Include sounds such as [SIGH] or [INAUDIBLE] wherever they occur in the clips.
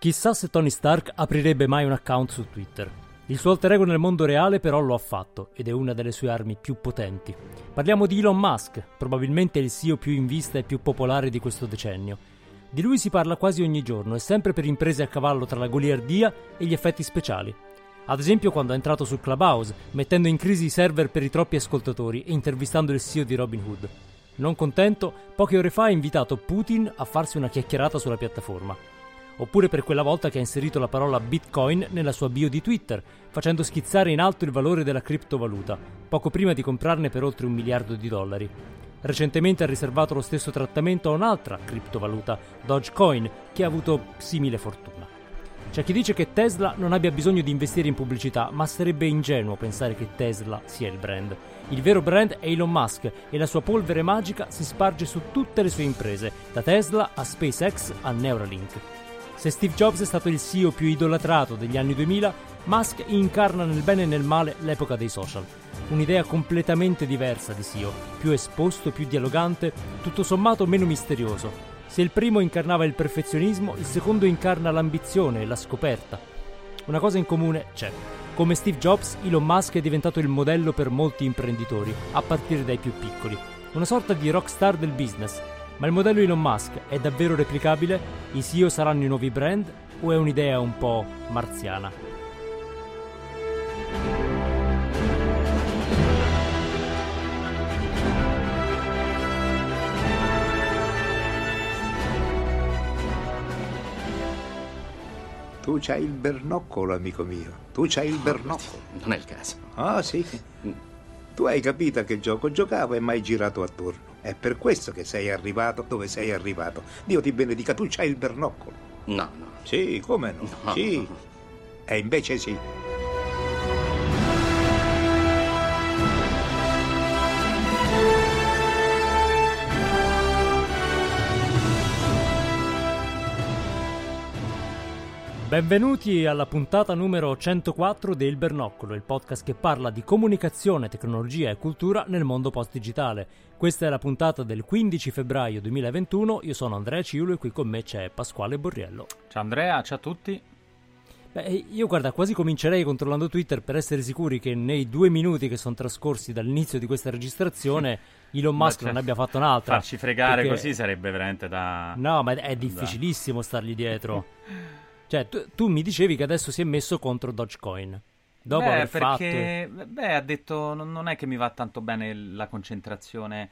Chissà se Tony Stark aprirebbe mai un account su Twitter. Il suo alter ego nel mondo reale però lo ha fatto ed è una delle sue armi più potenti. Parliamo di Elon Musk, probabilmente il CEO più in vista e più popolare di questo decennio. Di lui si parla quasi ogni giorno e sempre per imprese a cavallo tra la goliardia e gli effetti speciali. Ad esempio quando è entrato sul Clubhouse, mettendo in crisi i server per i troppi ascoltatori e intervistando il CEO di Robinhood. Non contento, poche ore fa ha invitato Putin a farsi una chiacchierata sulla piattaforma oppure per quella volta che ha inserito la parola Bitcoin nella sua bio di Twitter, facendo schizzare in alto il valore della criptovaluta, poco prima di comprarne per oltre un miliardo di dollari. Recentemente ha riservato lo stesso trattamento a un'altra criptovaluta, Dogecoin, che ha avuto simile fortuna. C'è chi dice che Tesla non abbia bisogno di investire in pubblicità, ma sarebbe ingenuo pensare che Tesla sia il brand. Il vero brand è Elon Musk e la sua polvere magica si sparge su tutte le sue imprese, da Tesla a SpaceX a Neuralink. Se Steve Jobs è stato il CEO più idolatrato degli anni 2000, Musk incarna nel bene e nel male l'epoca dei social. Un'idea completamente diversa di CEO, più esposto, più dialogante, tutto sommato meno misterioso. Se il primo incarnava il perfezionismo, il secondo incarna l'ambizione e la scoperta. Una cosa in comune c'è. Come Steve Jobs, Elon Musk è diventato il modello per molti imprenditori, a partire dai più piccoli. Una sorta di rockstar del business, ma il modello Elon Musk è davvero replicabile? I CEO saranno i nuovi brand o è un'idea un po' marziana? Tu c'hai il bernoccolo, amico mio. Tu c'hai il bernoccolo. Non è il caso. Ah, sì. Tu hai capito a che gioco giocavo e mai girato attorno. È per questo che sei arrivato dove sei arrivato. Dio ti benedica, tu c'hai il bernoccolo. No, no. Sì, come no? No. Sì. E invece sì. Benvenuti alla puntata numero 104 del Bernoccolo, il podcast che parla di comunicazione, tecnologia e cultura nel mondo post-digitale. Questa è la puntata del 15 febbraio 2021, io sono Andrea Ciulo e qui con me c'è Pasquale Borriello. Ciao Andrea, ciao a tutti. Beh, io guarda, quasi comincerei controllando Twitter per essere sicuri che nei due minuti che sono trascorsi dall'inizio di questa registrazione [LAUGHS] Elon Musk cioè, non abbia fatto un'altra. Farci fregare perché- così sarebbe veramente da... No, ma è difficilissimo stargli dietro. [LAUGHS] Cioè, tu, tu mi dicevi che adesso si è messo contro Dogecoin. Dopo beh, aver fatto... perché beh, ha detto non, non è che mi va tanto bene la concentrazione.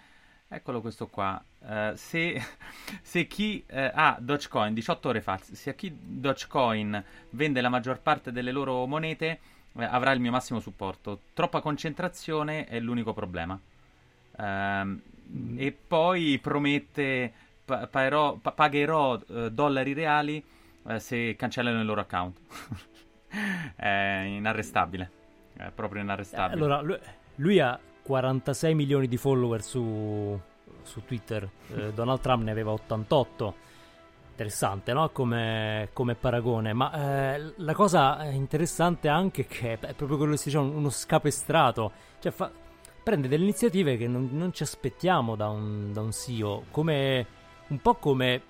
Eccolo questo qua. Eh, se, [LAUGHS] se chi eh, ha Dogecoin 18 ore fa, se a chi Dogecoin vende la maggior parte delle loro monete eh, avrà il mio massimo supporto. Troppa concentrazione è l'unico problema. Ehm, E poi promette pa- paerò- pa- pagherò eh, dollari reali eh, se cancellano il loro account. [LAUGHS] è inarrestabile. È proprio Eh, inarrestabile. Allora, lui, lui ha 46 milioni di follower su, su Twitter, eh, [LAUGHS] Donald Trump ne aveva 88. Interessante, no? Come, come paragone. Ma eh, la cosa interessante anche è che è proprio quello che si dice, uno scapestrato. Cioè, fa- prende delle iniziative che non, non ci aspettiamo da un, da un CEO, come, un po' come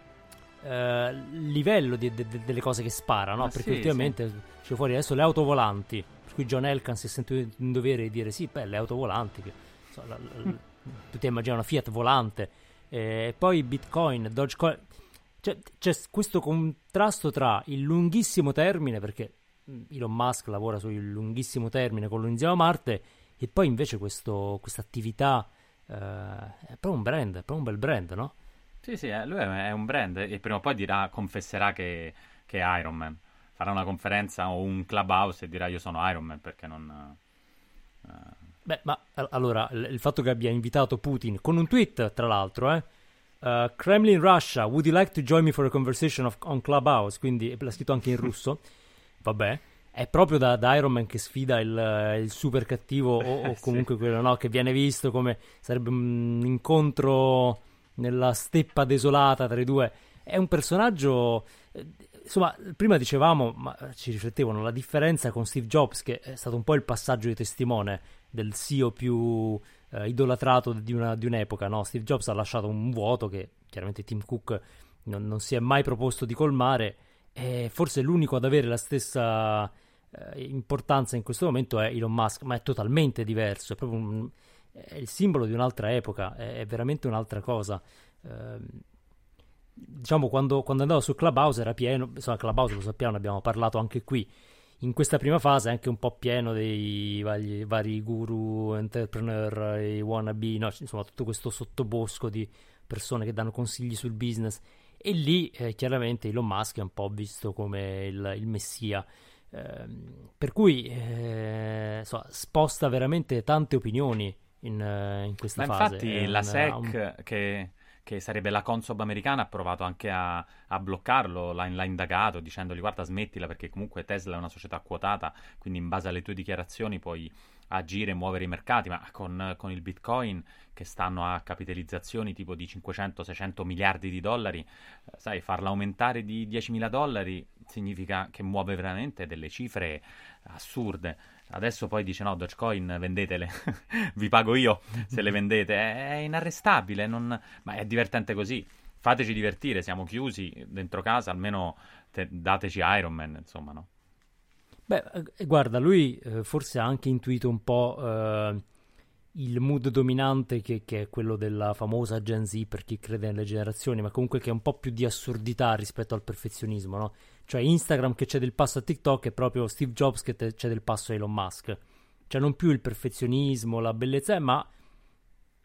eh, livello di- de- de- delle cose che spara, no? Ma Perché sì, ultimamente c'è fuori adesso le auto volanti, per cui John Elkan si è sentito in dovere di dire sì, beh, le auto volanti, che, so, la- la- [LAUGHS] tu ti immagini una Fiat volante, e poi Bitcoin, Dogecoin, cioè, c'è questo contrasto tra il lunghissimo termine, perché mh, Elon Musk lavora sul lunghissimo termine, colonizziamo Marte, e poi invece questa attività eh, è proprio un brand, è proprio un bel brand, no? Sì, sì, eh, lui è un brand e prima o poi dirà, confesserà che, che è Iron Man. Farà una conferenza o un clubhouse e dirà io sono Iron Man perché non... eh, Beh, ma allora, il fatto che abbia invitato Putin con un tweet, tra l'altro, eh? uh, Kremlin Russia, would you like to join me for a conversation of- on Clubhouse? Quindi l'ha scritto anche in russo. [LAUGHS] Vabbè, è proprio da, da Iron Man che sfida il, eh, il super cattivo o, o [LAUGHS] Sì. comunque quello no, che viene visto come sarebbe un incontro nella steppa desolata tra i due. È un personaggio. eh, Insomma, prima dicevamo, ma ci riflettevano, la differenza con Steve Jobs, che è stato un po' il passaggio di testimone del CEO più eh, idolatrato di, una- di un'epoca, no? Steve Jobs ha lasciato un vuoto che chiaramente Tim Cook non, non si è mai proposto di colmare E forse l'unico ad avere la stessa eh, importanza in questo momento è Elon Musk, ma è totalmente diverso, è proprio un, è il simbolo di un'altra epoca, è, è veramente un'altra cosa. Eh, diciamo, quando, quando, andavo su Clubhouse era pieno, insomma, Clubhouse lo sappiamo, ne abbiamo parlato anche qui. In questa prima fase è anche un po' pieno dei vari, vari guru, entrepreneur, i wannabe, no? insomma, tutto questo sottobosco di persone che danno consigli sul business. E lì eh, chiaramente Elon Musk è un po' visto come il, il messia. Eh, per cui eh, so, sposta veramente tante opinioni in, eh, in questa Ma fase. Infatti, la SEC un... che che sarebbe la Consob americana, ha provato anche a, a bloccarlo, l'ha, l'ha, indagato dicendogli guarda smettila perché comunque Tesla è una società quotata, quindi in base alle tue dichiarazioni puoi agire e muovere i mercati, ma con, con il Bitcoin che stanno a capitalizzazioni tipo di 500-600 miliardi di dollari, eh, sai, farla aumentare di 10.000 dollari significa che muove veramente delle cifre assurde. Adesso poi dice no, Dogecoin vendetele, [LAUGHS] vi pago io se le vendete. È, inarrestabile, non... ma è divertente così. Fateci divertire, siamo chiusi dentro casa, almeno te... dateci Iron Man, insomma, no? Beh, eh, guarda, lui eh, forse ha anche intuito un po' eh, il mood dominante che, che, è quello della famosa Gen Z per chi crede nelle generazioni, ma comunque che è un po' più di assurdità rispetto al perfezionismo, no? Cioè Instagram che c'è del passo a TikTok è proprio Steve Jobs che te- c'è del passo a Elon Musk. Cioè non più il perfezionismo, la bellezza, ma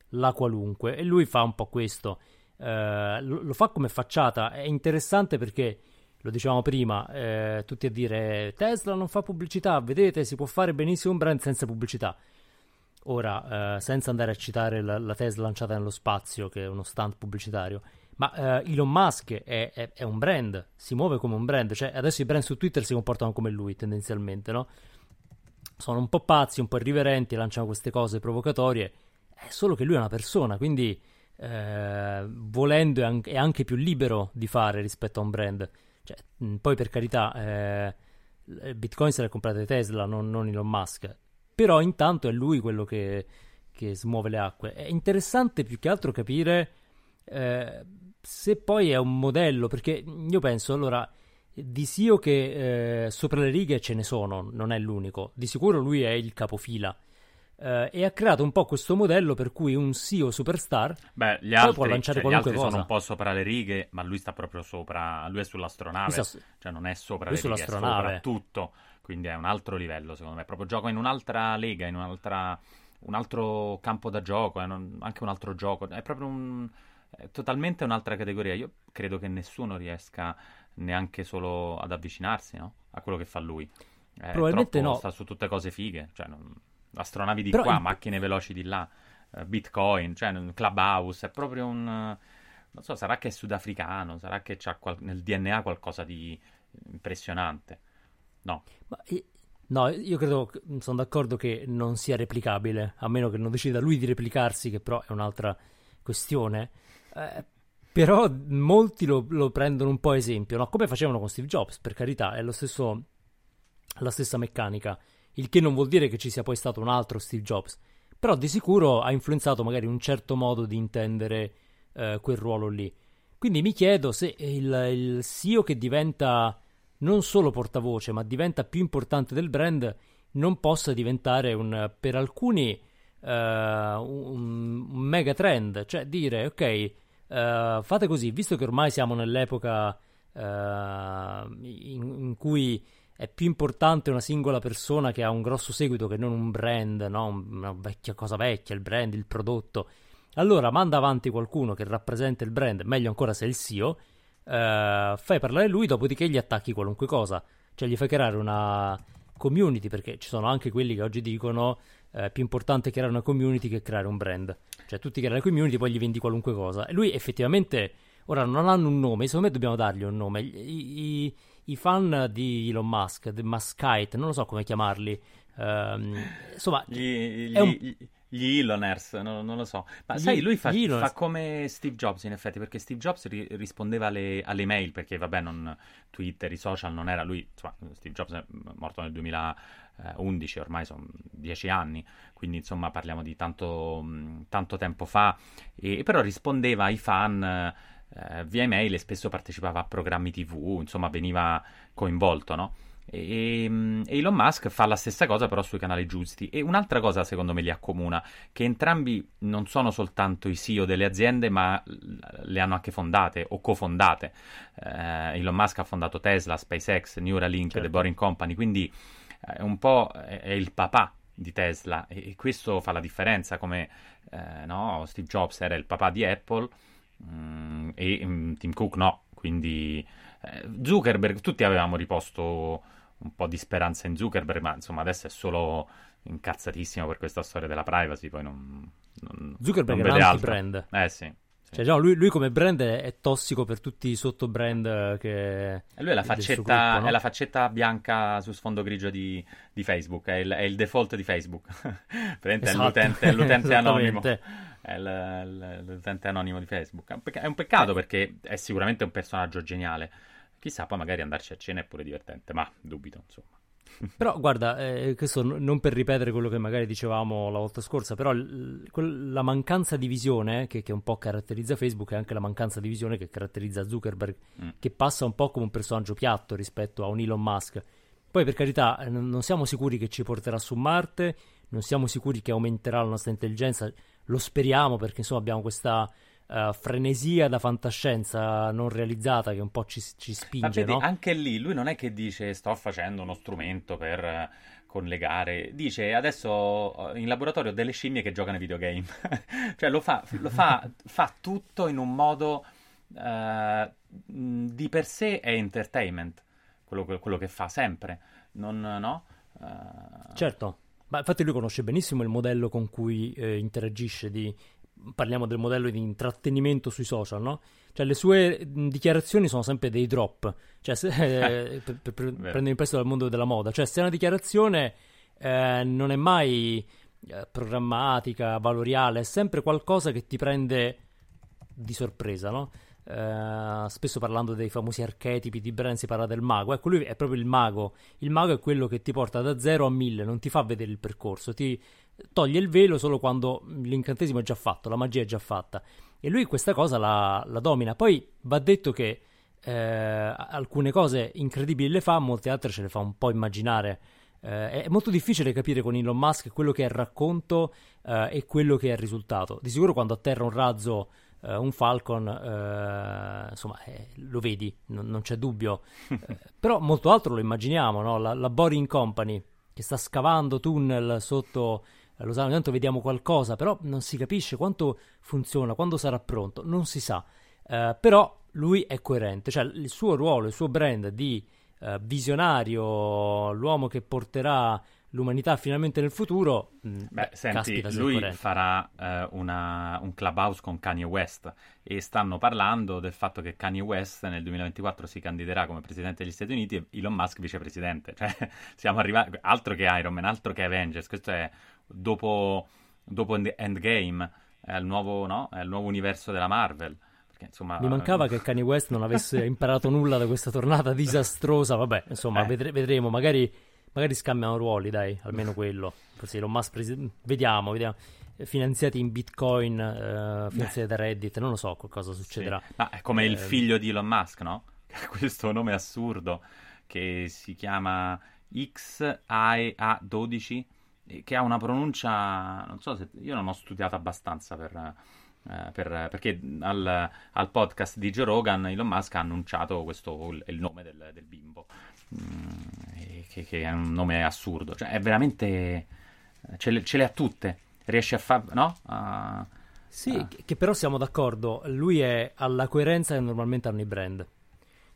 la qualunque. E lui fa un po' questo. Eh, lo, lo, fa come facciata. È interessante perché, lo dicevamo prima, eh, tutti a dire Tesla non fa pubblicità, vedete, si può fare benissimo un brand senza pubblicità. Ora, eh, senza andare a citare la, la Tesla lanciata nello spazio, che è uno stunt pubblicitario, ma uh, Elon Musk è, è, è, un brand, si muove come un brand, cioè adesso i brand su Twitter si comportano come lui tendenzialmente, no? Sono un po' pazzi, un po' irriverenti, lanciano queste cose provocatorie, è solo che lui è una persona, quindi eh, volendo è anche, è anche, più libero di fare rispetto a un brand. Cioè, poi per carità, eh, Bitcoin se l'ha comprata Tesla, non, non Elon Musk, però intanto è lui quello che, che smuove le acque. È interessante più che altro capire... Eh, se poi è un modello, perché io penso allora di SEO che eh, sopra le righe ce ne sono, non è l'unico, di sicuro lui è il capofila. Uh, e ha creato un po' questo modello per cui un SEO superstar Beh, gli altri, può lanciare cioè, qualunque gli altri cosa. sono un po' sopra le righe, ma lui sta proprio sopra, lui è sull'astronave, sta, cioè non è sopra le righe, è sopra tutto, quindi è un altro livello secondo me, proprio gioco in un'altra lega, in un'altra, un altro campo da gioco, non, anche un altro gioco, è proprio un è totalmente un'altra categoria. Io credo che nessuno riesca neanche solo ad avvicinarsi no? a quello che fa lui. È Probabilmente no. Sta su tutte cose fighe. Cioè, non... astronavi di Però qua, in... macchine veloci di là, uh, Bitcoin, cioè, Clubhouse. È proprio un. Non so, sarà che è sudafricano, sarà che ha qual... nel DNA qualcosa di impressionante. No. Ma, no, io credo, sono d'accordo che non sia replicabile, a meno che non decida lui di replicarsi, che però è un'altra questione. Eh, però molti lo, lo, prendono un po' esempio, no? come facevano con Steve Jobs, per carità, è stesso, la stessa meccanica, il che non vuol dire che ci sia poi stato un altro Steve Jobs, però di sicuro ha influenzato magari un certo modo di intendere eh, quel ruolo lì. Quindi mi chiedo se il, il CEO che diventa non solo portavoce, ma diventa più importante del brand, non possa diventare un, per alcuni uh, un, un, mega trend, cioè dire ok, uh, fate così, visto che ormai siamo nell'epoca uh, in, in, cui è più importante una singola persona che ha un grosso seguito che non un brand, no? una vecchia cosa vecchia, il brand, il prodotto. Allora manda avanti qualcuno che rappresenta il brand, meglio ancora se è il CEO, fai parlare lui, dopodiché gli attacchi qualunque cosa, cioè gli fai creare una community, perché ci sono anche quelli che oggi dicono è più importante creare una community che creare un brand. Cioè, tutti creano la community, poi gli vendi qualunque cosa. E lui effettivamente, ora non hanno un nome, secondo me dobbiamo dargli un nome. I, i, i fan di Elon Musk, di Muskite, non lo so come chiamarli. Um, insomma, gli, gli, un... gli Eloners, non, non, lo so. Ma gli, sai, lui fa, fa, come Steve Jobs in effetti, perché Steve Jobs ri- rispondeva alle, alle, mail, perché vabbè, non, Twitter, i social non era lui, insomma, Steve Jobs è morto nel 2000 eh, 11, ormai sono 10 anni, quindi insomma parliamo di tanto, tanto tempo fa, e, però rispondeva ai fan eh, via email e spesso partecipava a programmi tv, insomma veniva coinvolto, no? E, e, Elon Musk fa la stessa cosa però sui canali giusti. E un'altra cosa secondo me li accomuna, che entrambi non sono soltanto i CEO delle aziende, ma le hanno anche fondate o cofondate. Eh, Elon Musk ha fondato Tesla, SpaceX, Neuralink, certo. The Boring Company, quindi è eh, un po' è il papà di Tesla e, questo fa la differenza come eh, no, Steve Jobs era il papà di Apple mh, mm, e mh, mm, Tim Cook no, quindi eh, Zuckerberg tutti avevamo riposto un po' di speranza in Zuckerberg, ma insomma adesso è solo incazzatissimo per questa storia della privacy, poi non... non Zuckerberg non è un anti-brand. Eh sì. Cioè, no, lui, lui, come brand è, è, tossico per tutti i sottobrand che... E lui è la, faccetta, gruppo, no? è la faccetta bianca su sfondo grigio di, di Facebook, è il, è il, default di Facebook. [LAUGHS] esatto. è l'utente, è l'utente [LAUGHS] anonimo. È l'utente anonimo di Facebook. È un peccato perché è sicuramente un personaggio geniale. Chissà, poi magari andarci a cena è pure divertente, ma dubito, insomma. [LAUGHS] Però guarda, eh, questo non per ripetere quello che magari dicevamo la volta scorsa, però l- la mancanza di visione che, che, un po' caratterizza Facebook è anche la mancanza di visione che caratterizza Zuckerberg, mm. che passa un po' come un personaggio piatto rispetto a un Elon Musk. Poi per carità, eh, non siamo sicuri che ci porterà su Marte, non siamo sicuri che aumenterà la nostra intelligenza, lo speriamo perché insomma abbiamo questa uh, frenesia da fantascienza non realizzata che un po' ci, ci spinge. vedi, no? anche lì lui non è che dice sto facendo uno strumento per uh, con le gare, dice adesso in laboratorio ho delle scimmie che giocano ai videogame. [LAUGHS] cioè lo fa, lo fa, fa tutto in un modo uh, di per sé è entertainment, quello, quello che fa sempre. Non, no? Certo. Ma infatti lui conosce benissimo il modello con cui eh, interagisce di parliamo del modello di intrattenimento sui social, no? Cioè le sue dichiarazioni sono sempre dei drop, cioè se, eh, [LAUGHS] per, per, per prendere in prestito dal mondo della moda, cioè se una dichiarazione eh, non è mai eh, programmatica, valoriale, è sempre qualcosa che ti prende di sorpresa, no? Uh, spesso parlando dei famosi archetipi di brand si parla del mago. Ecco, lui è proprio il mago. Il mago è quello che ti porta da 0 a 1000, non ti fa vedere il percorso, ti toglie il velo solo quando l'incantesimo è già fatto, la magia è già fatta. E lui questa cosa la, la domina. Poi va detto che eh, alcune cose incredibili le fa, molte altre ce le fa un po' immaginare. Eh, è molto difficile capire con Elon Musk quello che è il racconto eh, e quello che è il risultato. Di sicuro quando atterra un razzo, eh, un Falcon, eh, insomma, eh, lo vedi, non, non c'è dubbio. [LAUGHS] però molto altro lo immaginiamo, no? la, la Boring Company che sta scavando tunnel sotto lo Losano, intanto vediamo qualcosa, però non si capisce quanto funziona, quando sarà pronto, non si sa. Uh, però lui è coerente, cioè il suo ruolo, il suo brand di uh, visionario, l'uomo che porterà l'umanità finalmente nel futuro. Mm, beh, senti, lui farà uh, una, un clubhouse con Kanye West e stanno parlando del fatto che Kanye West nel 2024 si candiderà come presidente degli Stati Uniti e Elon Musk vicepresidente. [LAUGHS] Cioè, siamo arrivati altro che Iron Man, altro che Avengers. Questo è dopo, dopo Endgame, è il, nuovo, no? è il nuovo universo della Marvel. Perché, insomma, Mi mancava che Kanye West non avesse [LAUGHS] imparato nulla da questa tornata disastrosa. Vabbè, insomma, eh. vedre- vedremo. Magari, magari, scambiano ruoli, dai, almeno quello. Forse Elon Musk, presi- vediamo, vediamo. Finanziati in bitcoin, uh, finanziati da Reddit, non lo so cosa succederà. Sì. Ma è come eh, il figlio di Elon Musk, no? [LAUGHS] Questo nome assurdo che si chiama XIA12 che ha una pronuncia, non so se io non ho studiato abbastanza per, eh, per, perché al, al, podcast di Joe Rogan Elon Musk ha annunciato questo il, il nome del, del bimbo, mm, che, che, è un nome assurdo, cioè è veramente ce le, ce le ha tutte, riesce a fare, no? A, sì, a... che però siamo d'accordo, lui è alla coerenza che normalmente hanno i brand.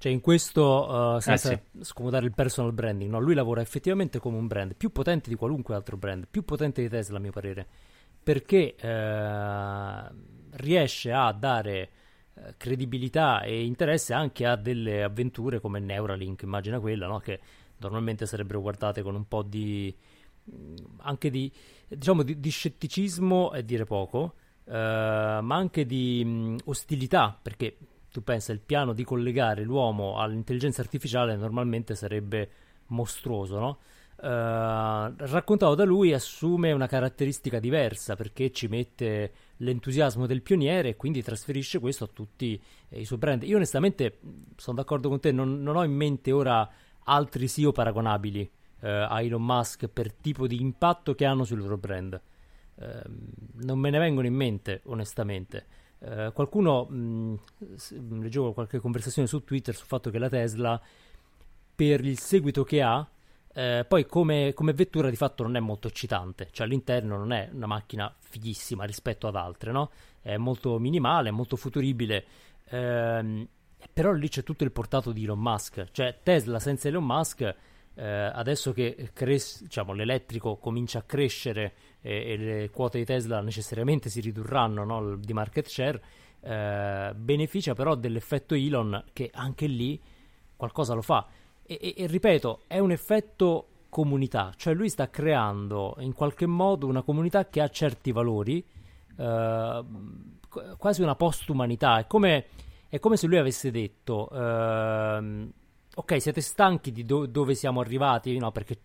Cioè, in questo, uh, senza eh sì. scomodare il personal branding, no? lui lavora effettivamente come un brand più potente di qualunque altro brand, più potente di Tesla, a mio parere, perché uh, riesce a dare uh, credibilità e interesse anche a delle avventure come Neuralink, immagina quella, no? che normalmente sarebbero guardate con un po' di mm, anche di diciamo di, di scetticismo è dire poco, ma anche di um, ostilità, perché tu pensa il piano di collegare l'uomo all'intelligenza artificiale normalmente sarebbe mostruoso, no? raccontato da lui assume una caratteristica diversa perché ci mette l'entusiasmo del pioniere e quindi trasferisce questo a tutti eh, i suoi brand. Io onestamente sono d'accordo con te, non, non ho in mente ora altri CEO paragonabili eh, a Elon Musk per tipo di impatto che hanno sul loro brand. Eh, non me ne vengono in mente, onestamente. Eh, qualcuno, mh, leggevo qualche conversazione su Twitter sul fatto che la Tesla, per il seguito che ha, eh, poi come, come, vettura di fatto non è molto eccitante, cioè all'interno non è una macchina fighissima rispetto ad altre, no? È molto minimale, molto futuribile, ehm, però lì c'è tutto il portato di Elon Musk, cioè Tesla senza Elon Musk, eh, adesso che cres- diciamo, l'elettrico comincia a crescere e, e, le quote di Tesla necessariamente si ridurranno no? di market share, eh, beneficia però dell'effetto Elon che anche lì qualcosa lo fa. E, e, e, ripeto, è un effetto comunità, cioè lui sta creando in qualche modo una comunità che ha certi valori, eh, quasi una postumanità. È come, è come se lui avesse detto: eh, Ok, siete stanchi di do- dove siamo arrivati? No, perché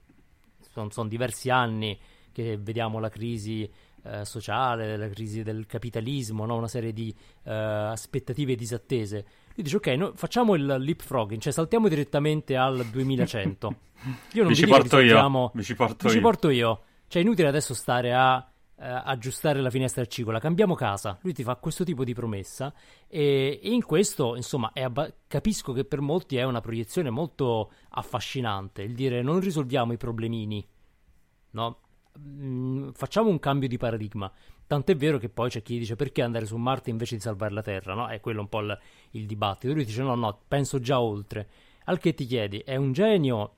sono son diversi anni che vediamo la crisi eh, sociale, la crisi del capitalismo, no? una serie di eh, aspettative disattese. Lui dice: Ok, no, facciamo il leapfrogging, cioè saltiamo direttamente al 2100. [LAUGHS] Io non vi ci porto io. Vi ci porto, vi io. Ci porto io. Cioè, è inutile adesso stare a aggiustare la finestra del ciclo, la cambiamo casa. Lui ti fa questo tipo di promessa e, e in questo, insomma, abba- capisco che per molti è una proiezione molto affascinante il dire non risolviamo i problemini, no? Mm, facciamo un cambio di paradigma. Tant'è vero che poi c'è chi dice perché andare su Marte invece di salvare la Terra, no? È quello un po' il, il dibattito. Lui dice no, no, penso già oltre. Al che ti chiedi, è un genio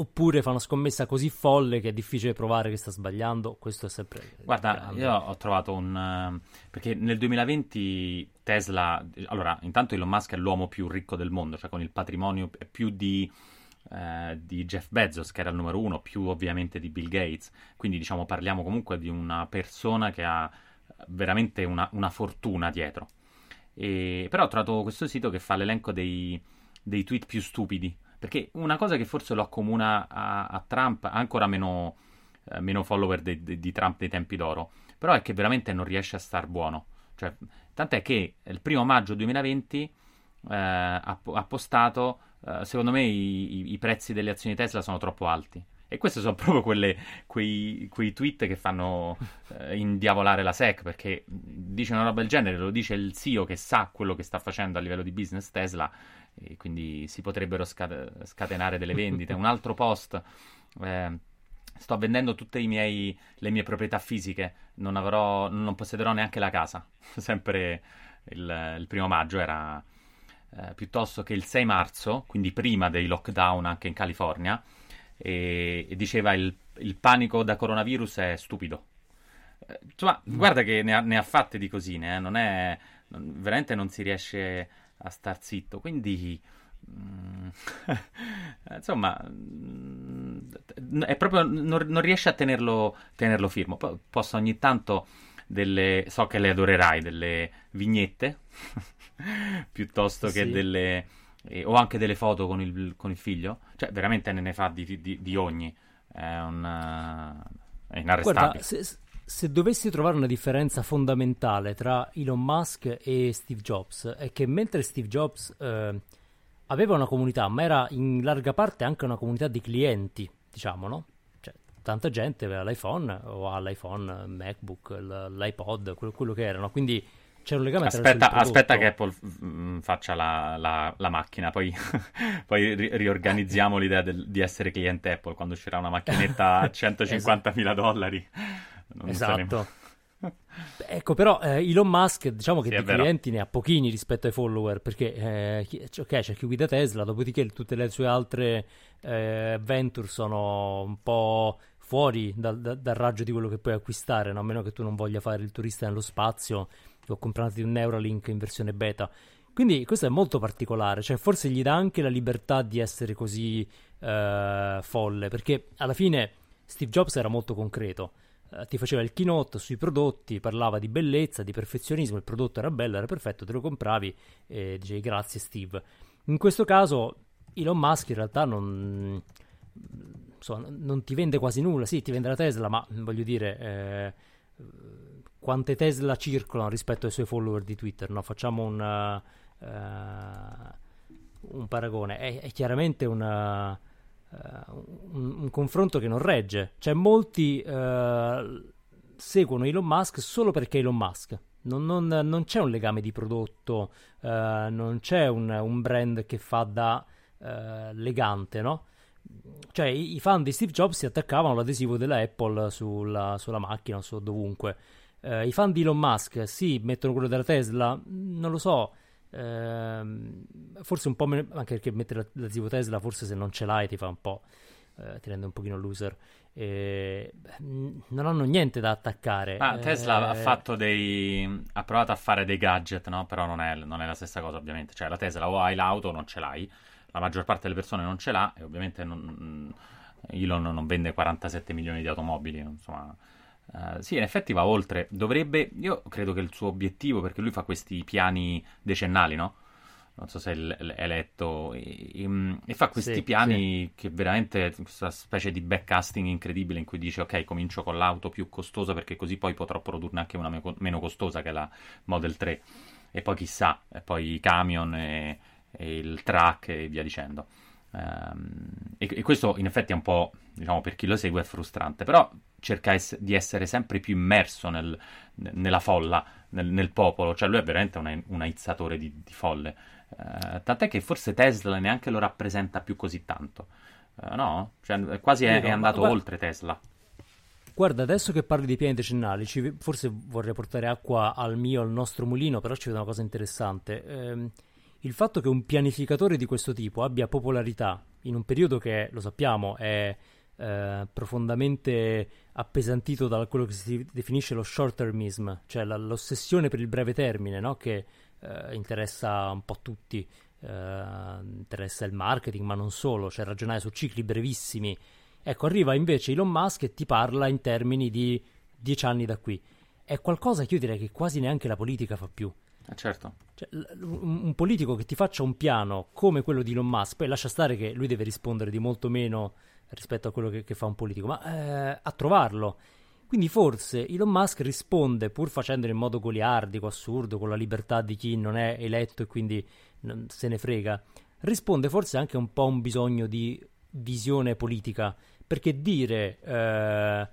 oppure fa una scommessa così folle che è difficile provare che sta sbagliando? Questo è sempre. Guarda, grande. io ho trovato un. Uh, perché nel 2020 Tesla. Allora, intanto Elon Musk è l'uomo più ricco del mondo, cioè con il patrimonio più di eh, di Jeff Bezos, che era il numero uno, più ovviamente di Bill Gates. Quindi, diciamo, parliamo comunque di una persona che ha veramente una, una fortuna dietro. E, però ho trovato questo sito che fa l'elenco dei, dei, tweet più stupidi. Perché una cosa che forse lo accomuna a, a Trump, ancora meno, eh, meno follower de, de, di Trump dei tempi d'oro, però è che veramente non riesce a star buono. Cioè, tant'è che il primo maggio 2020 eh, ha, ha postato uh, secondo me i, i, prezzi delle azioni Tesla sono troppo alti. E questi sono [LAUGHS] proprio quelle, quei, quei, tweet che fanno uh, indiavolare la SEC, perché dice una roba del genere, lo dice il CEO che sa quello che sta facendo a livello di business Tesla, e quindi si potrebbero scate- scatenare delle vendite. Un altro post... Eh, sto vendendo tutte miei, le mie proprietà fisiche, non, avrò, non possederò neanche la casa. [LAUGHS] Sempre il, il primo maggio era eh, piuttosto che il 6 marzo, quindi prima dei lockdown anche in California, e, e diceva il, il, panico da coronavirus è stupido. Eh, insomma, mm. guarda che ne ha, ne ha, fatte di cosine, eh, non è, non, veramente non si riesce a star zitto, quindi... Mm, [LAUGHS] insomma, mm, è proprio, non, non riesce a tenerlo, tenerlo firmo. Poi posso ogni tanto delle, so che le adorerai, delle vignette [LAUGHS] piuttosto che sì. delle... Eh, o anche delle foto con il, con il, figlio. Cioè, veramente ne, ne fa di, di, di ogni. È, un, uh, è inarrestabile. Guarda, se, se, dovessi trovare una differenza fondamentale tra Elon Musk e Steve Jobs, è che mentre Steve Jobs eh, aveva una comunità, ma era in larga parte anche una comunità di clienti, diciamo, no? Cioè, tanta gente aveva l'iPhone o ha l'iPhone, MacBook, l'iPod, quello, quello che erano. Quindi c'è un legame aspetta, aspetta che Apple mm, faccia la, la, la macchina, poi, [LAUGHS] poi ri- riorganizziamo l'idea del, di essere cliente Apple quando uscirà una macchinetta a 150.000 [LAUGHS] esatto. dollari. Non esatto. [LAUGHS] ecco, però eh, Elon Musk diciamo che sì, di clienti ne ha pochini rispetto ai follower, perché eh, okay, c'è chi guida Tesla, dopodiché tutte le sue altre eh, venture sono un po' fuori dal, dal, dal, raggio di quello che puoi acquistare, no? a meno che tu non voglia fare il turista nello spazio ho comprato un Neuralink in versione beta. Quindi questo è molto particolare, cioè forse gli dà anche la libertà di essere così eh, folle, perché alla fine Steve Jobs era molto concreto, eh, ti faceva il keynote sui prodotti, parlava di bellezza, di perfezionismo, il prodotto era bello, era perfetto, te lo compravi e dicevi grazie Steve. In questo caso Elon Musk in realtà non insomma, non ti vende quasi nulla. Sì, ti vende la Tesla, ma voglio dire, eh, quante Tesla circolano rispetto ai suoi follower di Twitter? No? Facciamo un, uh, un paragone. È, è chiaramente una, un, un, confronto che non regge. Cioè, molti uh, seguono Elon Musk solo perché Elon Musk. Non, non, non c'è un legame di prodotto, non c'è un, un, brand che fa da legante, no? cioè i, fan di Steve Jobs si attaccavano all'adesivo della Apple sulla, sulla macchina su dovunque. Uh, I fan di Elon Musk sì, mettono quello della Tesla, non lo so. Uh, forse un po' meno, anche perché mettere l'adesivo Tesla, forse se non ce l'hai ti fa un po', uh, ti rende un pochino loser. E, non hanno niente da attaccare. Ah, Tesla ha fatto dei. ha provato a fare dei gadget, no? Però non è, non è la stessa cosa, ovviamente. Cioè, la Tesla o hai l'auto o non ce l'hai la maggior parte delle persone non ce l'ha e ovviamente non, Elon non vende 47 milioni di automobili, insomma... Uh, sì, in effetti va oltre. Dovrebbe. Io credo che il suo obiettivo, perché lui fa questi piani decennali, no? Non so se è letto. E, e, e fa questi sì, piani sì. che veramente. Questa specie di backcasting incredibile in cui dice: Ok, comincio con l'auto più costosa perché così poi potrò produrne anche una me- meno costosa che è la Model 3. E poi chissà, e poi i camion e e il track e via dicendo. Um, e, e, questo in effetti è un po', diciamo, per chi lo segue è frustrante, però cerca es- di essere sempre più immerso nel, nella folla, nel, nel, popolo, cioè lui è veramente un, un aizzatore di, di folle, uh, tant'è che forse Tesla neanche lo rappresenta più così tanto, uh, no? Cioè, quasi è, è andato ma, oltre Tesla. Guarda, adesso che parli di piani decennali, ci, forse vorrei portare acqua al mio, al nostro mulino, però ci vedo una cosa interessante. Ehm, il fatto che un pianificatore di questo tipo abbia popolarità in un periodo che, lo sappiamo, è eh, profondamente appesantito da quello che si definisce lo short termism, cioè la, l'ossessione per il breve termine, no? che eh, interessa un po' tutti, eh, interessa il marketing, ma non solo, cioè ragionare su cicli brevissimi. Ecco, arriva invece Elon Musk e ti parla in termini di dieci anni da qui. È qualcosa che io direi che quasi neanche la politica fa più. Eh certo. Cioè, un, un, politico che ti faccia un piano come quello di Elon Musk, poi lascia stare che lui deve rispondere di molto meno rispetto a quello che, che fa un politico, ma eh, a trovarlo. Quindi forse Elon Musk risponde, pur facendolo in modo goliardico, assurdo, con la libertà di chi non è eletto e quindi non se ne frega, risponde forse anche un po' a un bisogno di visione politica, perché dire... Eh,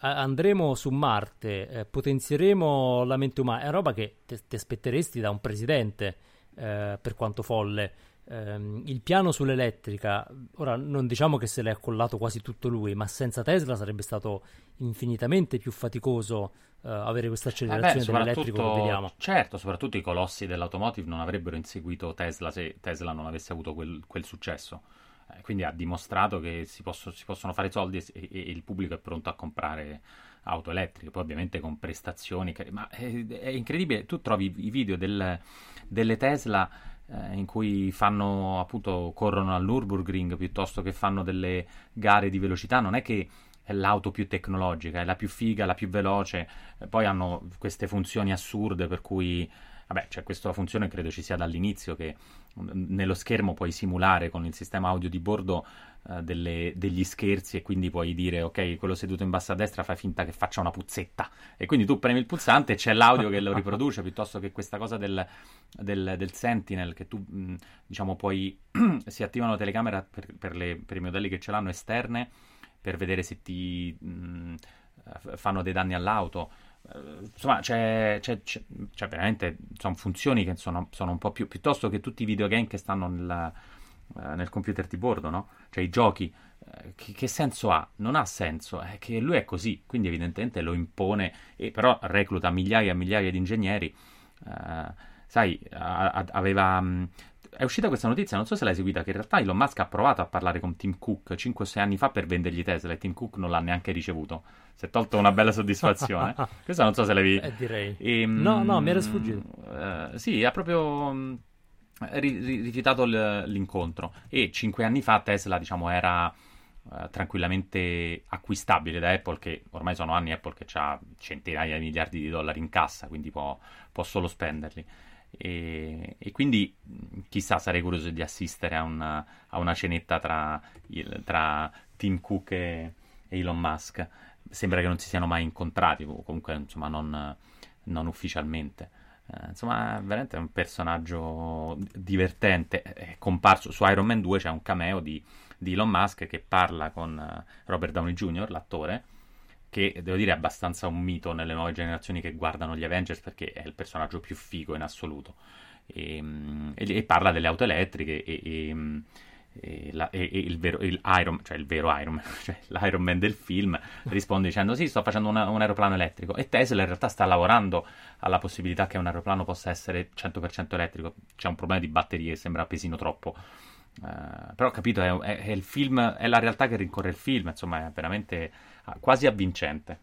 andremo su Marte, eh, potenzieremo la mente umana, è roba che ti aspetteresti da un presidente, eh, per quanto folle. Eh, il piano sull'elettrica, ora non diciamo che se l'è accollato quasi tutto lui, ma senza Tesla sarebbe stato infinitamente più faticoso eh, avere questa accelerazione Vabbè, dell'elettrico che vediamo. Certo, soprattutto i colossi dell'automotive non avrebbero inseguito Tesla se Tesla non avesse avuto quel, quel successo. Eh, quindi ha dimostrato che si, posso, si possono fare soldi e, e, il pubblico è pronto a comprare auto elettriche, poi ovviamente con prestazioni, ma è, è incredibile, tu trovi i video del, delle Tesla eh, in cui fanno appunto corrono al Nürburgring piuttosto che fanno delle gare di velocità, non è che è l'auto più tecnologica, è la più figa, la più veloce, eh, poi hanno queste funzioni assurde per cui Vabbè, c'è questa funzione, credo ci sia dall'inizio, che nello schermo puoi simulare con il sistema audio di bordo uh, delle, degli scherzi e quindi puoi dire, ok, quello seduto in basso a destra fa finta che faccia una puzzetta. E quindi tu premi il pulsante e c'è l'audio che lo riproduce, piuttosto che questa cosa del, del, del Sentinel, che tu, mh, mm, diciamo, poi [CLEARS THROAT] si attivano telecamere per, per, le, per, i modelli che ce l'hanno esterne, per vedere se ti mh, mm, fanno dei danni all'auto insomma, c'è, c'è, c'è, c'è, veramente sono funzioni che sono, sono, un po' più piuttosto che tutti i videogame che stanno nel, uh, nel computer di bordo, no? Cioè i giochi. Uh, che, che, senso ha? Non ha senso, è che lui è così, quindi evidentemente lo impone, e però recluta migliaia e migliaia di ingegneri. Uh, sai, a, a, aveva. Um, è uscita questa notizia, non so se l'hai seguita, che in realtà Elon Musk ha provato a parlare con Tim Cook 5-6 anni fa per vendergli Tesla e Tim Cook non l'ha neanche ricevuto. Si è tolto una bella soddisfazione. [LAUGHS] Questa non so se l'avevi... Eh, direi. E, ehm, no, no, mi era sfuggito. Uh, sì, ha proprio mm, rifiutato l'incontro e 5 anni fa Tesla, diciamo, era... Uh, tranquillamente acquistabile da Apple, che ormai sono anni Apple che ha centinaia di miliardi di dollari in cassa, quindi può, può solo spenderli. E, e, quindi chissà, sarei curioso di assistere a una, a una cenetta tra, il, tra Tim Cook e, e, Elon Musk. Sembra che non si siano mai incontrati, comunque insomma non, non ufficialmente. Eh, insomma, è veramente un personaggio divertente. È comparso su Iron Man 2 c'è un cameo di, di Elon Musk che parla con eh, Robert Downey Jr., l'attore, che devo dire è abbastanza un mito nelle nuove generazioni che guardano gli Avengers perché è il personaggio più figo in assoluto. E, mm, e, e parla delle auto elettriche e, e mm, e, la, e, e il, vero, il, Iron, cioè il vero Iron Man, [LAUGHS] cioè l'Iron Man del film, risponde dicendo sì, sto facendo una, un aeroplano elettrico e Tesla in realtà sta lavorando alla possibilità che un aeroplano possa essere 100% elettrico. C'è un problema di batterie, sembra pesino troppo. Uh, però ho capito, è, è, è, il film, è la realtà che rincorre il film, insomma è veramente quasi avvincente.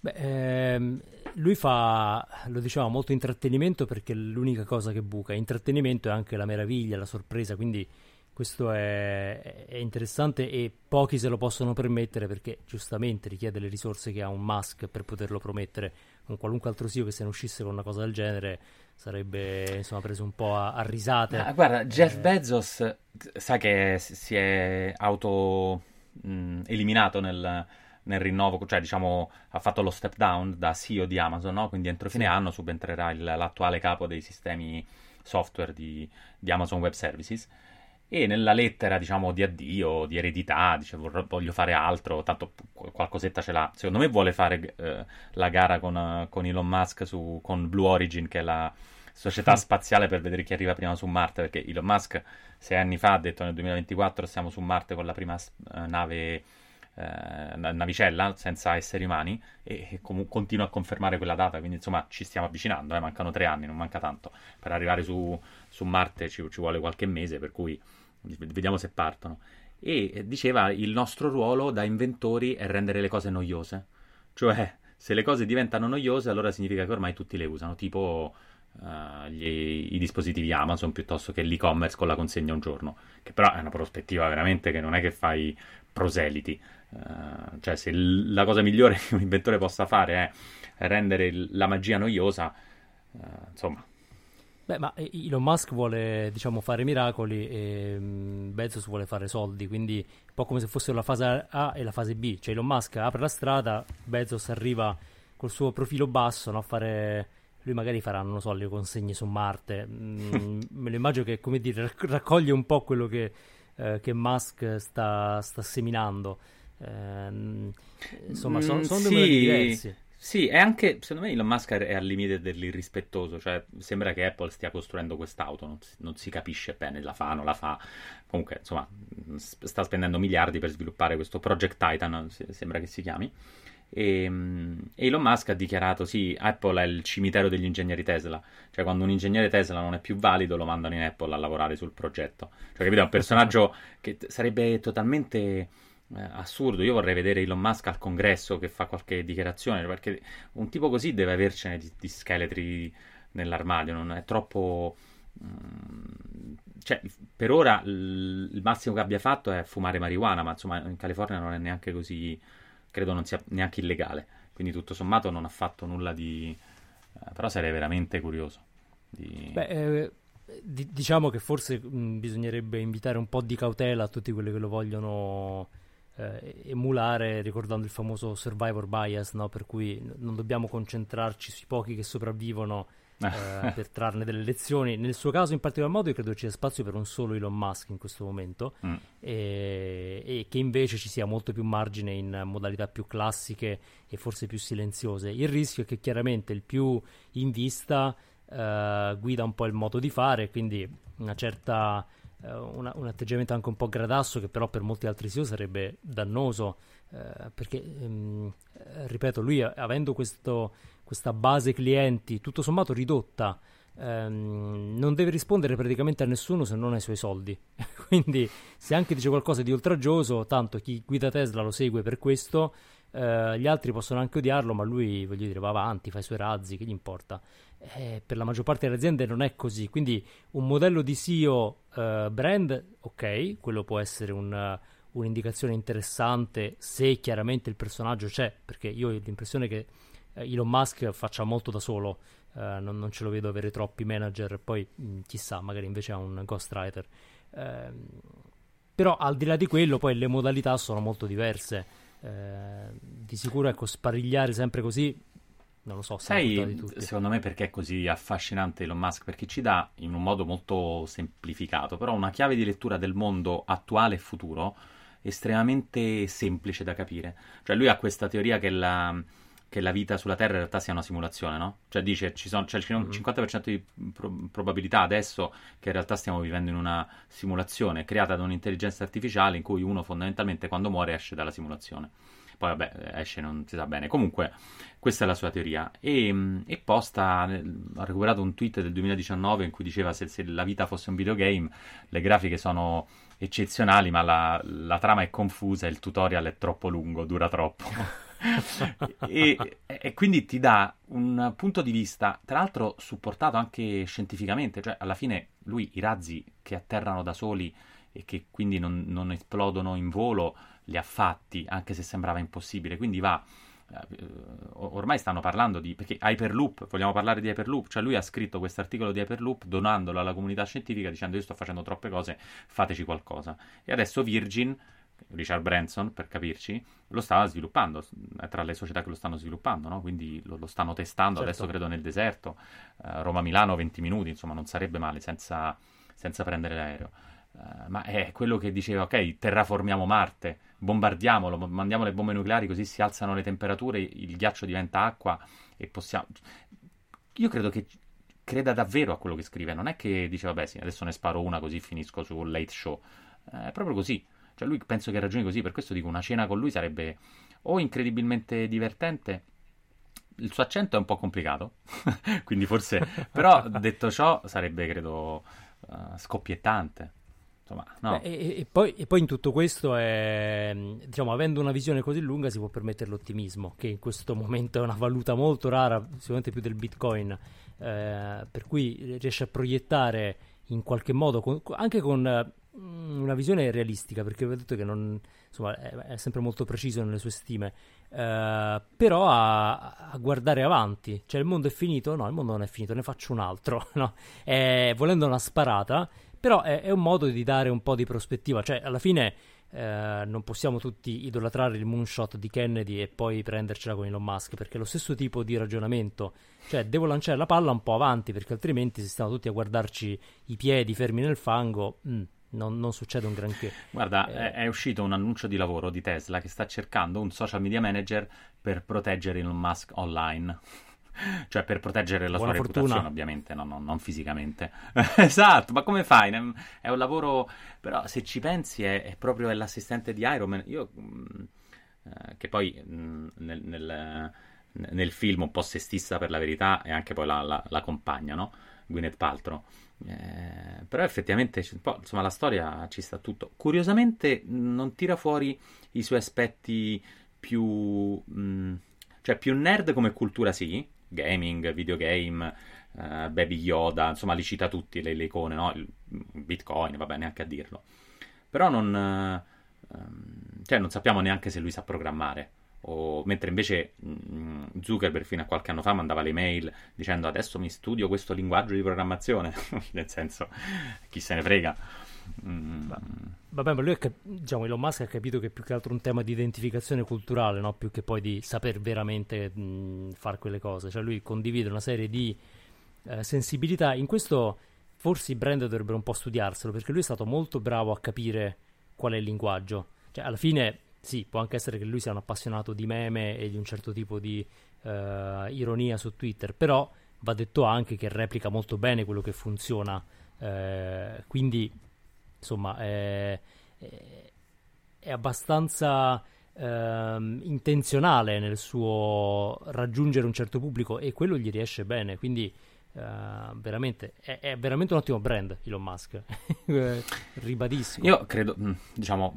Beh, ehm, lui fa, lo diciamo, molto intrattenimento perché è l'unica cosa che buca. Intrattenimento è anche la meraviglia, la sorpresa, quindi questo è, è, interessante e pochi se lo possono permettere perché giustamente richiede le risorse che ha un Musk per poterlo promettere. Un qualunque altro CEO che se ne uscisse con una cosa del genere sarebbe insomma preso un po' a, a risate. Ah, guarda, Jeff eh... Bezos sa che si è auto mh, eliminato nel nel rinnovo, cioè diciamo ha fatto lo step down da CEO di Amazon, no? quindi entro fine sì. anno subentrerà il, l'attuale capo dei sistemi software di, di, Amazon Web Services e nella lettera diciamo di addio, di eredità, dice voglio fare altro, tanto qualcosetta ce l'ha, secondo me vuole fare eh, la gara con, con, Elon Musk su, con Blue Origin che è la società spaziale per vedere chi arriva prima su Marte, perché Elon Musk sei anni fa ha detto nel 2024 siamo su Marte con la prima uh, nave eh, navicella senza esseri umani e, e com- continua a confermare quella data, quindi insomma ci stiamo avvicinando, eh, mancano tre anni, non manca tanto. Per arrivare su, su Marte ci, ci, vuole qualche mese, per cui vediamo se partono. E diceva il nostro ruolo da inventori è rendere le cose noiose, cioè se le cose diventano noiose allora significa che ormai tutti le usano, tipo... Uh, gli, i dispositivi Amazon piuttosto che l'e-commerce con la consegna un giorno, che però è una prospettiva veramente che non è che fai proseliti. Uh, cioè, se l- la cosa migliore [LAUGHS] che un inventore possa fare è rendere il- la magia noiosa, uh, insomma. Beh, ma Elon Musk vuole, diciamo, fare miracoli e um, Bezos vuole fare soldi, quindi un po' come se fossero la fase A e la fase B. Cioè, Elon Musk apre la strada, Bezos arriva col suo profilo basso no, a fare lui magari farà, non so, le consegne su Marte. Mm, [LAUGHS] me lo immagino che, come dire, raccoglie un po' quello che, eh, che Musk sta, sta seminando. Eh, insomma, sono mm, son sì, due diversi. Sì, è anche, secondo me Elon Musk è al limite dell'irrispettoso, cioè sembra che Apple stia costruendo quest'auto, non si, non si capisce bene, la fa, non la fa, comunque insomma sta spendendo miliardi per sviluppare questo Project Titan, sembra che si chiami, e, ehm, Elon Musk ha dichiarato sì, Apple è il cimitero degli ingegneri Tesla, cioè quando un ingegnere Tesla non è più valido lo mandano in Apple a lavorare sul progetto, cioè capito, è un personaggio che sarebbe totalmente eh, assurdo. Io vorrei vedere Elon Musk al congresso che fa qualche dichiarazione, perché un tipo così deve avercene di, di scheletri nell'armadio, non è troppo... Mm, cioè, per ora l- il massimo che abbia fatto è fumare marijuana, ma insomma in California non è neanche così, credo non sia neanche illegale. Quindi tutto sommato non ha fatto nulla di... Eh, però sarei veramente curioso. Di... Beh, eh, diciamo che forse bisognerebbe invitare un po' di cautela a tutti quelli che lo vogliono eh, emulare ricordando il famoso survivor bias, no? per cui non dobbiamo concentrarci sui pochi che sopravvivono eh, per trarne delle lezioni. Nel suo caso in particolar modo io credo ci sia spazio per un solo Elon Musk in questo momento mm. e, e, che invece ci sia molto più margine in modalità più classiche e forse più silenziose. Il rischio è che chiaramente il più in vista eh, guida un po' il modo di fare, quindi una certa eh, una, un atteggiamento anche un po' gradasso che però per molti altri CEO sarebbe dannoso eh, perché, ehm, ripeto, lui avendo questo, questa base clienti tutto sommato ridotta ehm, non deve rispondere praticamente a nessuno se non ai suoi soldi [LAUGHS] quindi se anche dice qualcosa di oltraggioso tanto chi guida Tesla lo segue per questo eh, gli altri possono anche odiarlo ma lui voglio dire va avanti fa i suoi razzi che gli importa eh, per la maggior parte delle aziende non è così. Quindi un modello di SEO eh, brand, ok, quello può essere un, un'indicazione interessante se chiaramente il personaggio c'è, perché io ho l'impressione che Elon Musk faccia molto da solo, eh, non, non, ce lo vedo avere troppi manager, poi mh, chissà, magari invece ha un ghostwriter. Ehm, Però al di là di quello, poi le modalità sono molto diverse. Eh, di sicuro, ecco, sparigliare sempre così non lo so. Sai, secondo me perché è così affascinante Elon Musk? Perché ci dà, in un modo molto semplificato, però una chiave di lettura del mondo attuale e futuro estremamente semplice da capire. Cioè lui ha questa teoria che la, che la vita sulla Terra in realtà sia una simulazione, no? Cioè dice ci sono, c'è il 50% mm-hmm. di pro- probabilità adesso che in realtà stiamo vivendo in una simulazione creata da un'intelligenza artificiale in cui uno fondamentalmente quando muore esce dalla simulazione poi vabbè, esce non si sa bene. Comunque, questa è la sua teoria. E, e Posta ha recuperato un tweet del 2019 in cui diceva se, se, la vita fosse un videogame, le grafiche sono eccezionali, ma la, la trama è confusa e il tutorial è troppo lungo, dura troppo. [LAUGHS] e, e, quindi ti dà un punto di vista, tra l'altro supportato anche scientificamente, cioè alla fine lui i razzi che atterrano da soli e che quindi non, non esplodono in volo li ha fatti, anche se sembrava impossibile. Quindi va. Eh, ormai stanno parlando di. Perché Hyperloop, vogliamo parlare di Hyperloop? Cioè, lui ha scritto questo articolo di Hyperloop donandolo alla comunità scientifica dicendo: Io sto facendo troppe cose, fateci qualcosa. E adesso Virgin. Richard Branson, per capirci, lo stava sviluppando, è tra le società che lo stanno sviluppando, no? quindi lo, lo, stanno testando, certo. adesso credo nel deserto, uh, Roma-Milano 20 minuti, insomma non sarebbe male senza, senza prendere l'aereo. Uh, ma è quello che diceva, ok, terraformiamo Marte, bombardiamolo, mandiamo le bombe nucleari così si alzano le temperature, il ghiaccio diventa acqua e possiamo... Io credo che creda davvero a quello che scrive, non è che dice vabbè sì, adesso ne sparo una così finisco sul late show, è proprio così. Cioè lui penso che ragioni così, per questo dico una cena con lui sarebbe o incredibilmente divertente, il suo accento è un po' complicato, [LAUGHS] quindi forse, [LAUGHS] però detto ciò sarebbe credo uh, scoppiettante. Insomma, no. Beh, e, e, poi, e, poi, in tutto questo, è, diciamo, avendo una visione così lunga, si può permettere l'ottimismo, che in questo momento è una valuta molto rara, sicuramente più del bitcoin, eh, per cui riesce a proiettare in qualche modo, con, anche con mm, una visione realistica, perché ho detto che non, insomma, è, è, sempre molto preciso nelle sue stime, eh, però a, a, guardare avanti, cioè il mondo è finito? No, il mondo non è finito, ne faccio un altro, [LAUGHS] no? eh, volendo una sparata però è, è, un modo di dare un po' di prospettiva, cioè alla fine eh, non possiamo tutti idolatrare il moonshot di Kennedy e poi prendercela con Elon Musk, perché è lo stesso tipo di ragionamento, cioè devo lanciare la palla un po' avanti, perché altrimenti se stiamo tutti a guardarci i piedi fermi nel fango... Mm, non, non, succede un granché. Guarda, eh, è, è, uscito un annuncio di lavoro di Tesla che sta cercando un social media manager per proteggere Elon Musk online [LAUGHS] cioè per proteggere la Buona sua fortuna. reputazione, ovviamente, no, no, non fisicamente. [LAUGHS] esatto, ma come fai? È un lavoro, però se ci pensi è, è proprio l'assistente di Iron Man. Io, mm, eh, che poi mh, mm, nel, nel, nel, film un po' sestista per la verità, e anche poi la, la, la compagna, no? Gwyneth Paltrow. Eh, però effettivamente insomma, la storia ci sta tutto. Curiosamente non tira fuori i suoi aspetti più... Mh, cioè più nerd come cultura sì, gaming, videogame, uh, Baby Yoda, insomma li cita tutti le, le icone, no? Il Bitcoin, va bene neanche a dirlo. Però non, uh, cioè non sappiamo neanche se lui sa programmare. O, mentre invece mh, mm, Zuckerberg fino a qualche anno fa mandava le mail dicendo adesso mi studio questo linguaggio di programmazione, [LAUGHS] nel senso chi se ne frega. Mm. Vabbè, ma lui, è, diciamo, Elon Musk ha capito che è più che altro un tema di identificazione culturale, no? più che poi di saper veramente fare quelle cose. Cioè lui condivide una serie di eh, sensibilità. In questo forse i brand dovrebbero un po' studiarselo, perché lui è stato molto bravo a capire qual è il linguaggio. Cioè, alla fine, sì, può anche essere che lui sia un appassionato di meme e di un certo tipo di eh, ironia su Twitter, però va detto anche che replica molto bene quello che funziona. Eh, quindi insomma è, è abbastanza ehm, intenzionale nel suo raggiungere un certo pubblico e quello gli riesce bene, quindi Uh, veramente è, è, veramente un ottimo brand Elon Musk [LAUGHS] ribadisco io credo mm, diciamo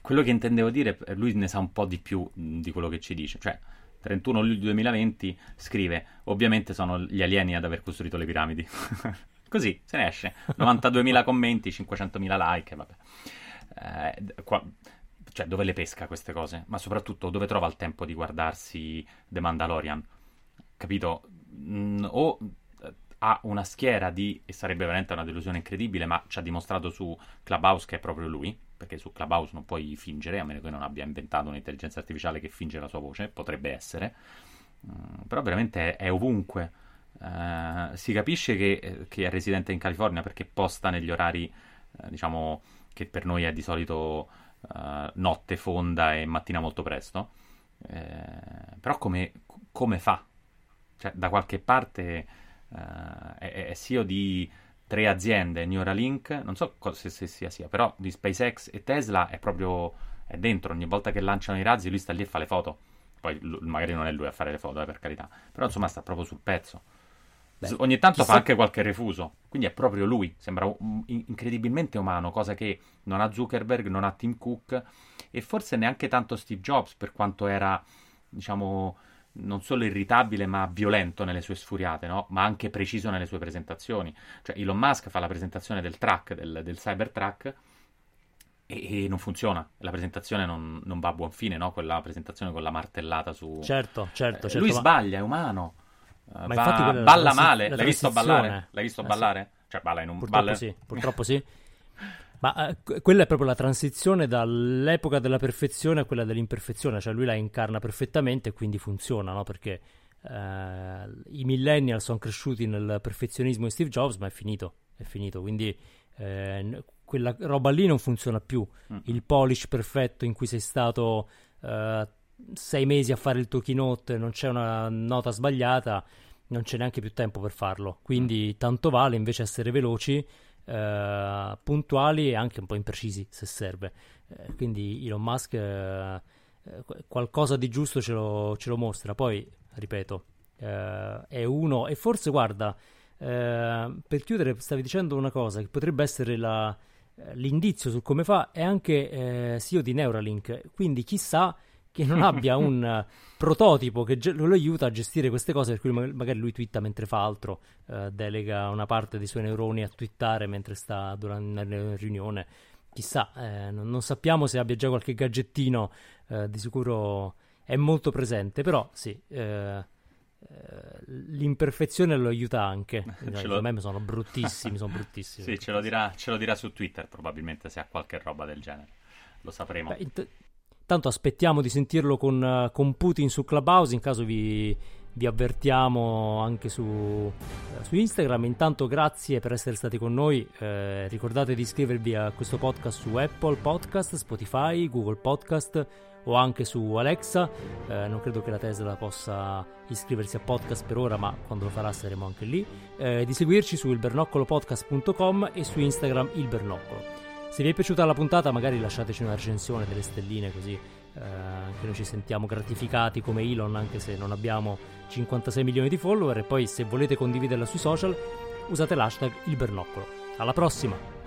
quello che intendevo dire lui ne sa un po' di più di quello che ci dice cioè 31 luglio 2020 scrive ovviamente sono gli alieni ad aver costruito le piramidi [LAUGHS] Così se ne esce. 92.000 commenti, 500.000 like, vabbè. Eh, qua, cioè, dove le pesca queste cose? Ma soprattutto, dove trova il tempo di guardarsi The Mandalorian? Capito? Mm, o ha una schiera di, e sarebbe veramente una delusione incredibile, ma ci ha dimostrato su Clubhouse che è proprio lui, perché su Clubhouse non puoi fingere, a meno che non abbia inventato un'intelligenza artificiale che finge la sua voce, potrebbe essere, mm, però veramente è, ovunque. Uh, si capisce che, che, è residente in California perché posta negli orari, uh, diciamo, che per noi è di solito uh, notte fonda e mattina molto presto. Eh, però come, come, fa? Cioè, da qualche parte è, è CEO di tre aziende, Neuralink, non so se, se sia sia, però di SpaceX e Tesla è proprio è dentro, ogni volta che lanciano i razzi lui sta lì e fa le foto. Poi magari non è lui a fare le foto, eh, per carità, però insomma sta proprio sul pezzo. Beh, Ogni tanto chissà... fa anche qualche refuso, quindi è proprio lui, sembra incredibilmente umano, cosa che non ha Zuckerberg, non ha Tim Cook e forse neanche tanto Steve Jobs per quanto era, diciamo, non solo irritabile ma violento nelle sue sfuriate, no? ma anche preciso nelle sue presentazioni. Cioè Elon Musk fa la presentazione del track, del, del Cybertruck e, e, non funziona, la presentazione non, non, va a buon fine, no? quella presentazione con la martellata su... Certo, certo. Eh, certo lui ma... sbaglia, è umano. Ma va, infatti balla male, l'hai visto ballare? L'hai visto eh, ballare? Sì. Cioè balla in un purtroppo balle... sì, purtroppo sì. [LAUGHS] Ma eh, quella è proprio la transizione dall'epoca della perfezione a quella dell'imperfezione, cioè lui la incarna perfettamente e quindi funziona, no? Perché eh, i millennial sono cresciuti nel perfezionismo di Steve Jobs, ma è finito, è finito, quindi eh, quella roba lì non funziona più. Mm. Il polish perfetto in cui sei stato eh, sei mesi a fare il tuo keynote, non c'è una nota sbagliata, non c'è neanche più tempo per farlo. Quindi mm. tanto vale invece essere veloci, eh, puntuali e anche un po' imprecisi se serve. Eh, quindi Elon Musk eh, qualcosa di giusto ce lo, ce lo mostra. Poi, ripeto, eh, è uno e forse guarda, eh, per chiudere stavi dicendo una cosa che potrebbe essere la, l'indizio su come fa, è anche CEO di Neuralink, quindi chissà che non abbia un [LAUGHS] prototipo che ge- lo aiuta a gestire queste cose, per cui magari lui twitta mentre fa altro, uh, delega una parte dei suoi neuroni a twittare mentre sta durante una riunione. Chissà, eh, non, non, sappiamo se abbia già qualche gadgettino, eh, di sicuro è molto presente, però sì, eh, eh l'imperfezione lo aiuta anche. [LAUGHS] Cioè, lo... me sono bruttissimi, sono [LAUGHS] bruttissimi. sì, ce lo, dirà, ce lo, dirà, su Twitter probabilmente se ha qualche roba del genere. Lo sapremo. Beh, int- Tanto aspettiamo di sentirlo con, uh, con Putin su Clubhouse, in caso vi, vi avvertiamo anche su, uh, su, Instagram. Intanto grazie per essere stati con noi. Eh, ricordate di iscrivervi a questo podcast su Apple Podcast, Spotify, Google Podcast o anche su Alexa. Eh, non credo che la Tesla possa iscriversi a podcast per ora, ma quando lo farà saremo anche lì. Eh, di seguirci su ilbernoccolopodcast.com e su Instagram ilbernoccolo. Se vi è piaciuta la puntata, magari lasciateci una recensione delle stelline, così eh, anche noi ci sentiamo gratificati come Elon, anche se non abbiamo 56 milioni di follower. E poi, se volete condividerla sui social, usate l'hashtag il bernoccolo. Alla prossima!